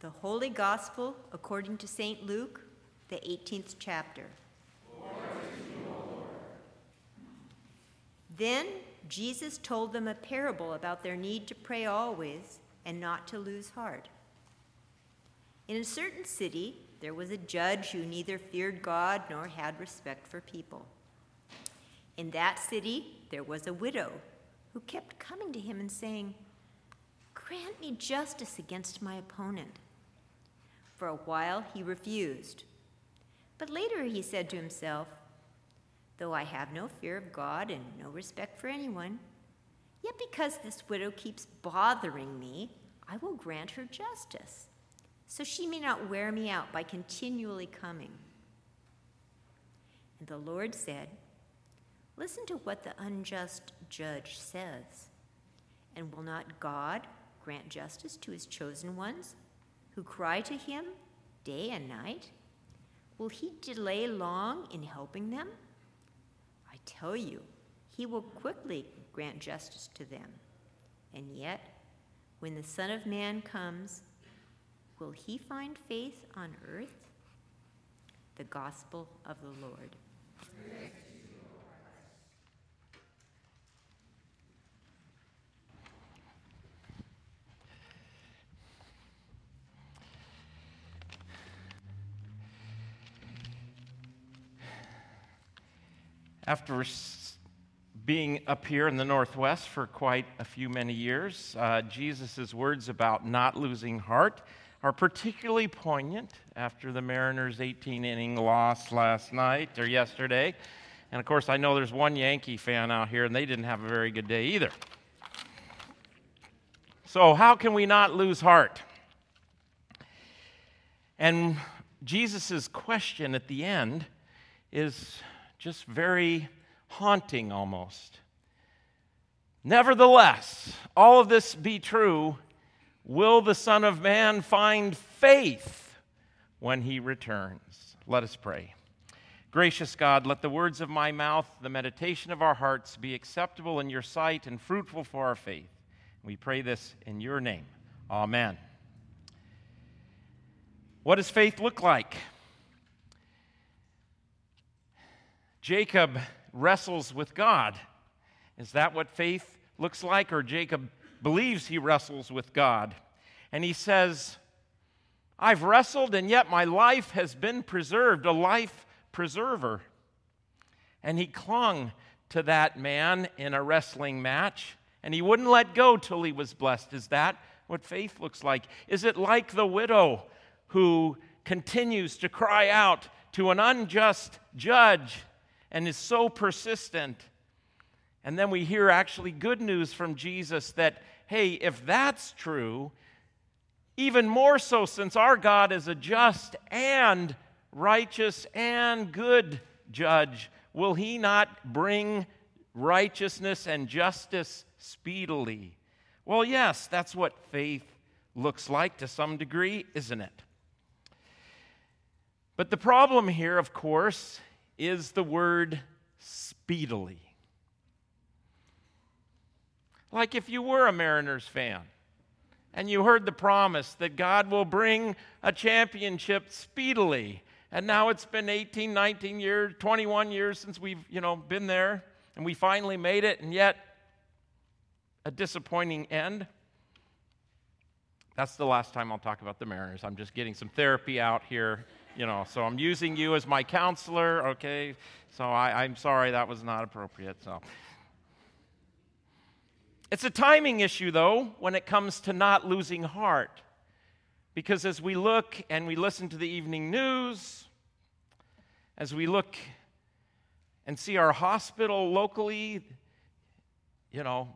The Holy Gospel according to St. Luke, the 18th chapter. Then Jesus told them a parable about their need to pray always and not to lose heart. In a certain city, there was a judge who neither feared God nor had respect for people. In that city, there was a widow who kept coming to him and saying, Grant me justice against my opponent. For a while he refused. But later he said to himself, Though I have no fear of God and no respect for anyone, yet because this widow keeps bothering me, I will grant her justice, so she may not wear me out by continually coming. And the Lord said, Listen to what the unjust judge says. And will not God grant justice to his chosen ones who cry to him day and night? Will he delay long in helping them? I tell you, he will quickly grant justice to them. And yet, when the Son of Man comes, will he find faith on earth? The Gospel of the Lord. After being up here in the Northwest for quite a few many years, uh, Jesus' words about not losing heart are particularly poignant after the Mariners' 18 inning loss last night or yesterday. And of course, I know there's one Yankee fan out here, and they didn't have a very good day either. So, how can we not lose heart? And Jesus' question at the end is just very haunting almost. Nevertheless, all of this be true, will the Son of Man find faith when he returns? Let us pray. Gracious God, let the words of my mouth, the meditation of our hearts be acceptable in your sight and fruitful for our faith. We pray this in your name. Amen. What does faith look like? Jacob wrestles with God. Is that what faith looks like? Or Jacob believes he wrestles with God. And he says, I've wrestled and yet my life has been preserved, a life preserver. And he clung to that man in a wrestling match and he wouldn't let go till he was blessed. Is that what faith looks like? Is it like the widow who continues to cry out to an unjust judge and is so persistent. And then we hear actually good news from Jesus that, hey, if that's true, even more so since our God is a just and righteous and good judge, will he not bring righteousness and justice speedily? Well, yes, that's what faith looks like to some degree, isn't it? But the problem here, of course, is the word speedily. Like if you were a Mariners fan and you heard the promise that God will bring a championship speedily, and now it's been 18, 19 years, 21 years since we've, you know, been there and we finally made it, and yet a disappointing end. That's the last time I'll talk about the Mariners. I'm just getting some therapy out here you know, so I'm using you as my counselor, okay? So I, I'm sorry that was not appropriate. So it's a timing issue, though, when it comes to not losing heart. Because as we look and we listen to the evening news, as we look and see our hospital locally, you know,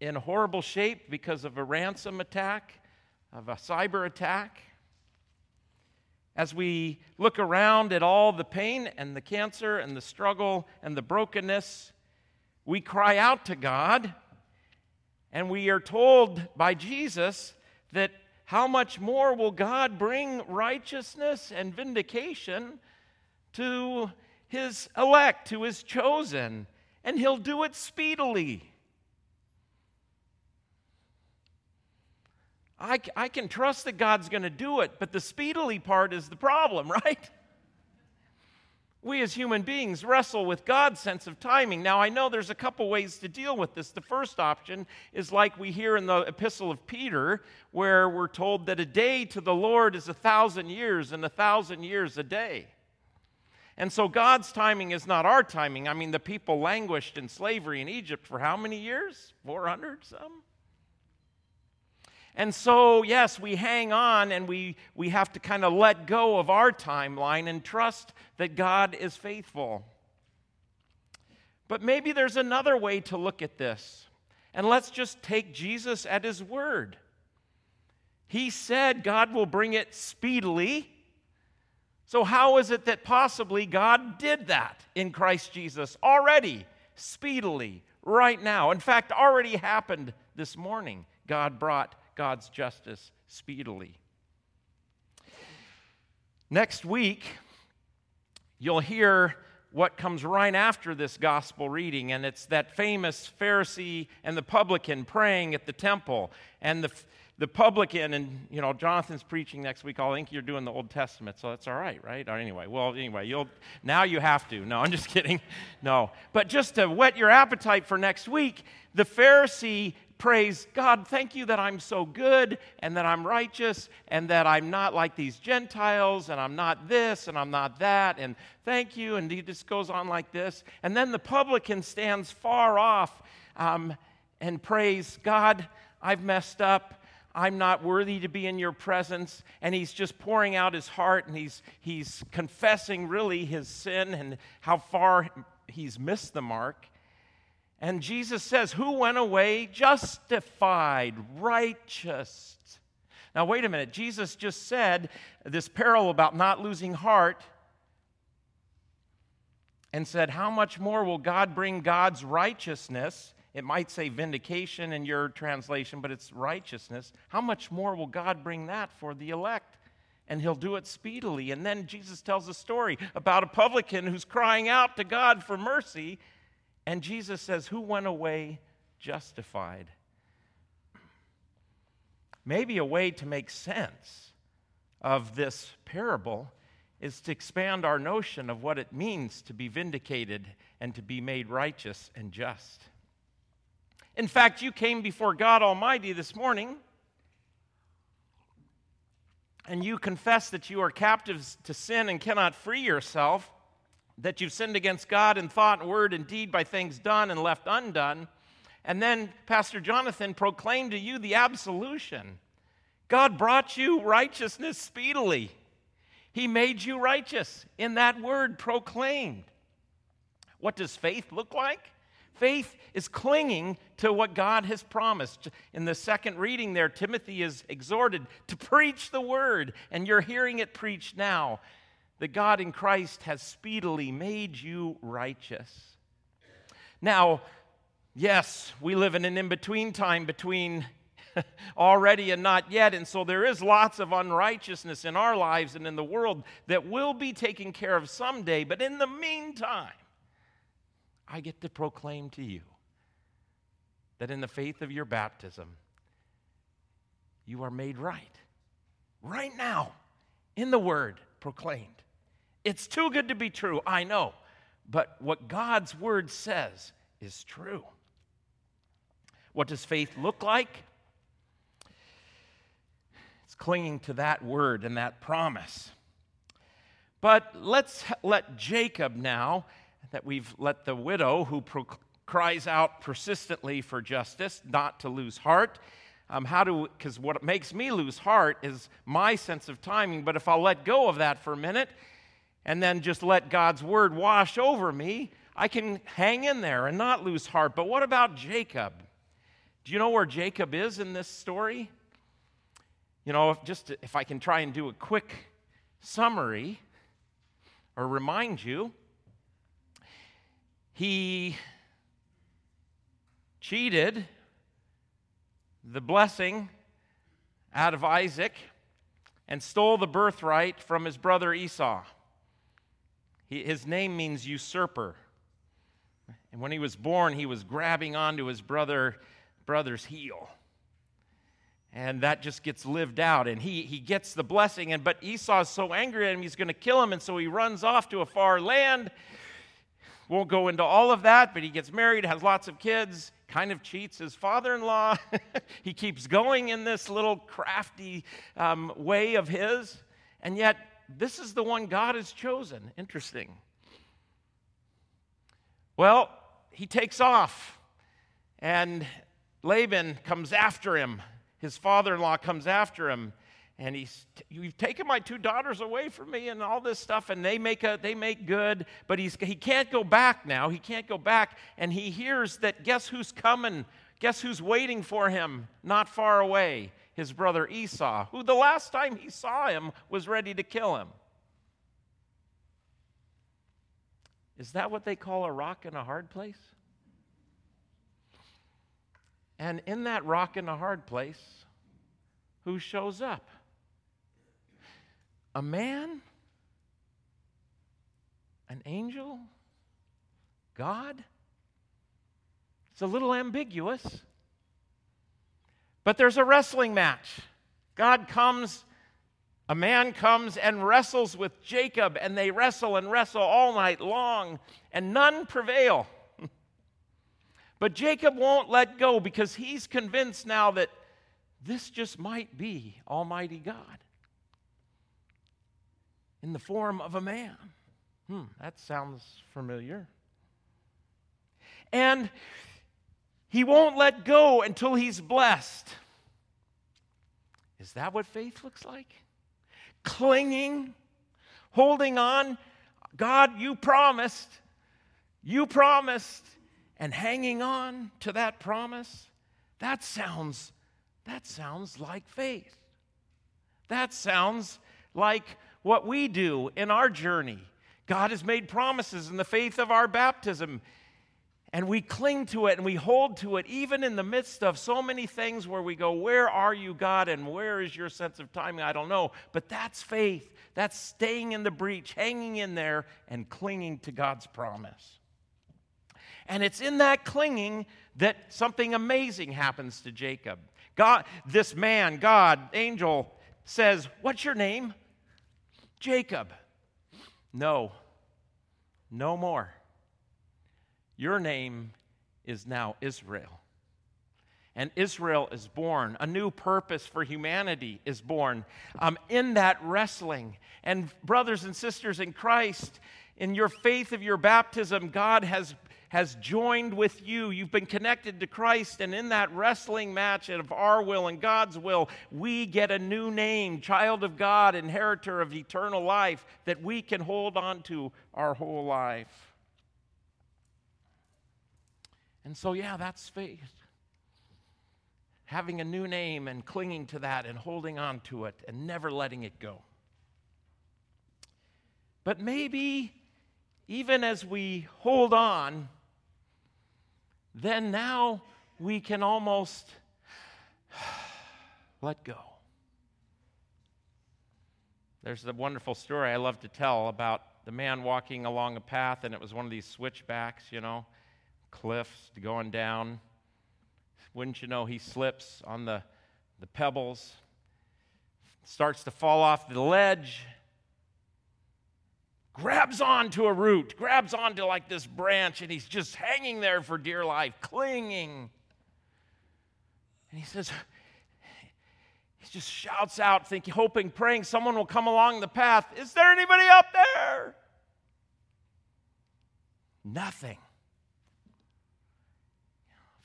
in horrible shape because of a ransom attack, of a cyber attack, as we look around at all the pain and the cancer and the struggle and the brokenness, we cry out to God and we are told by Jesus that how much more will God bring righteousness and vindication to his elect, to his chosen, and he'll do it speedily. I, I can trust that God's going to do it, but the speedily part is the problem, right? We as human beings wrestle with God's sense of timing. Now, I know there's a couple ways to deal with this. The first option is like we hear in the epistle of Peter, where we're told that a day to the Lord is a thousand years, and a thousand years a day. And so God's timing is not our timing. I mean, the people languished in slavery in Egypt for how many years? 400 some? And so, yes, we hang on and we, we have to kind of let go of our timeline and trust that God is faithful. But maybe there's another way to look at this. And let's just take Jesus at his word. He said God will bring it speedily. So, how is it that possibly God did that in Christ Jesus already, speedily, right now? In fact, already happened this morning. God brought God's justice speedily. Next week, you'll hear what comes right after this gospel reading, and it's that famous Pharisee and the publican praying at the temple. And the, the publican, and you know, Jonathan's preaching next week. I think you're doing the Old Testament, so that's all right, right? Or anyway, well, anyway, you'll now you have to. No, I'm just kidding. No, but just to whet your appetite for next week, the Pharisee praise God, thank you that I'm so good and that I'm righteous and that I'm not like these Gentiles and I'm not this and I'm not that and thank you. And he just goes on like this. And then the publican stands far off um, and prays, God, I've messed up. I'm not worthy to be in your presence. And he's just pouring out his heart and he's, he's confessing really his sin and how far he's missed the mark. And Jesus says, Who went away justified, righteous? Now, wait a minute. Jesus just said this parable about not losing heart and said, How much more will God bring God's righteousness? It might say vindication in your translation, but it's righteousness. How much more will God bring that for the elect? And he'll do it speedily. And then Jesus tells a story about a publican who's crying out to God for mercy and Jesus says, Who went away justified? Maybe a way to make sense of this parable is to expand our notion of what it means to be vindicated and to be made righteous and just. In fact, you came before God Almighty this morning and you confess that you are captives to sin and cannot free yourself that you've sinned against God in thought, word, and deed by things done and left undone. And then Pastor Jonathan proclaimed to you the absolution. God brought you righteousness speedily. He made you righteous in that word proclaimed. What does faith look like? Faith is clinging to what God has promised. In the second reading there, Timothy is exhorted to preach the word, and you're hearing it preached now that God in Christ has speedily made you righteous. Now, yes, we live in an in between time between already and not yet, and so there is lots of unrighteousness in our lives and in the world that will be taken care of someday, but in the meantime, I get to proclaim to you that in the faith of your baptism, you are made right. Right now, in the Word proclaimed. It's too good to be true, I know. But what God's word says is true. What does faith look like? It's clinging to that word and that promise. But let's let Jacob now, that we've let the widow who pro- cries out persistently for justice, not to lose heart. Um, how do, because what makes me lose heart is my sense of timing. But if I'll let go of that for a minute and then just let God's word wash over me, I can hang in there and not lose heart. But what about Jacob? Do you know where Jacob is in this story? You know, if just if I can try and do a quick summary or remind you, he cheated the blessing out of Isaac and stole the birthright from his brother Esau. He, his name means usurper. And when he was born, he was grabbing onto his brother, brother's heel. and that just gets lived out. And he, he gets the blessing. And but esau's so angry at him he's going to kill him. And so he runs off to a far land. Won't go into all of that but he gets married has lots of kids kind of cheats his father-in-law. He keeps going in this little crafty um, way of his. And yet this is the one god has chosen. Interesting. Well he takes off and laban comes after him. His father in law comes after him and he's you've taken my two daughters away from me and all this stuff and they make a they make good but he's he can't go back now. He can't go back and he hears that guess who's coming? Guess who's waiting for him not far away his brother esau who the last time he saw him was ready to kill him is that what they call a rock in a hard place and in that rock in a hard place, who shows up? A man? An angel? God? It's a little ambiguous. But there's a wrestling match. God comes, a man comes and wrestles with Jacob, and they wrestle and wrestle all night long, and none prevail. But Jacob won't let go because he's convinced now that this just might be Almighty God in the form of a man. Hmm, that sounds familiar. And he won't let go until he's blessed. Is that what faith looks like? Clinging, holding on. God, you promised. You promised and hanging on to that promise, that sounds that sounds like faith. That sounds like what we do in our journey. God has made promises in the faith of our baptism, and we cling to it and we hold to it, even in the midst of so many things where we go, Where are you, God, and where is your sense of timing? I don't know. But that's faith. That's staying in the breach, hanging in there, and clinging to God's promise. And it's in that clinging that something amazing happens to Jacob. God, this man, God, angel, says, What's your name? Jacob. No, no more. Your name is now Israel. And Israel is born. A new purpose for humanity is born um, in that wrestling. And, brothers and sisters in Christ, in your faith of your baptism, God has has joined with you. You've been connected to Christ, and in that wrestling match of our will and God's will, we get a new name, child of God, inheritor of eternal life, that we can hold on to our whole life. And so, yeah, that's faith. Having a new name and clinging to that and holding on to it and never letting it go. But maybe even as we hold on, then now we can almost let go. There's a wonderful story I love to tell about the man walking along a path, and it was one of these switchbacks, you know, cliffs going down. Wouldn't you know, he slips on the, the pebbles, starts to fall off the ledge, grabs onto a root, grabs onto like this branch, and he's just hanging there for dear life, clinging. And he says, he just shouts out, thinking, hoping, praying someone will come along the path. Is there anybody up there? Nothing.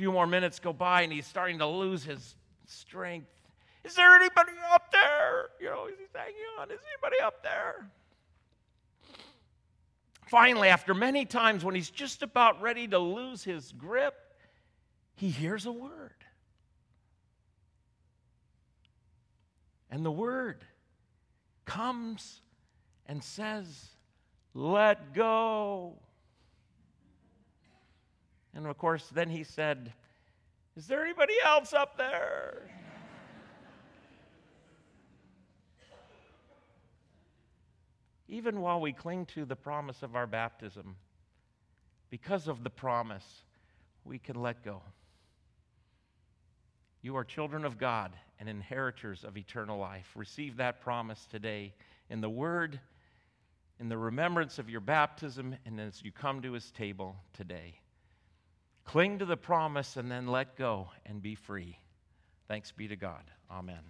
Few more minutes go by, and he's starting to lose his strength. Is there anybody up there? You know, he's hanging on. Is anybody up there? Finally, after many times when he's just about ready to lose his grip, he hears a word. And the word comes and says, Let go. And of course, then he said, Is there anybody else up there? even while we cling to the promise of our baptism, because of the promise, we can let go. You are children of God, and inheritors of eternal life. Receive that promise today in the Word, in the remembrance of your baptism, and as you come to His table today. Cling to the promise and then let go and be free. Thanks be to God. Amen.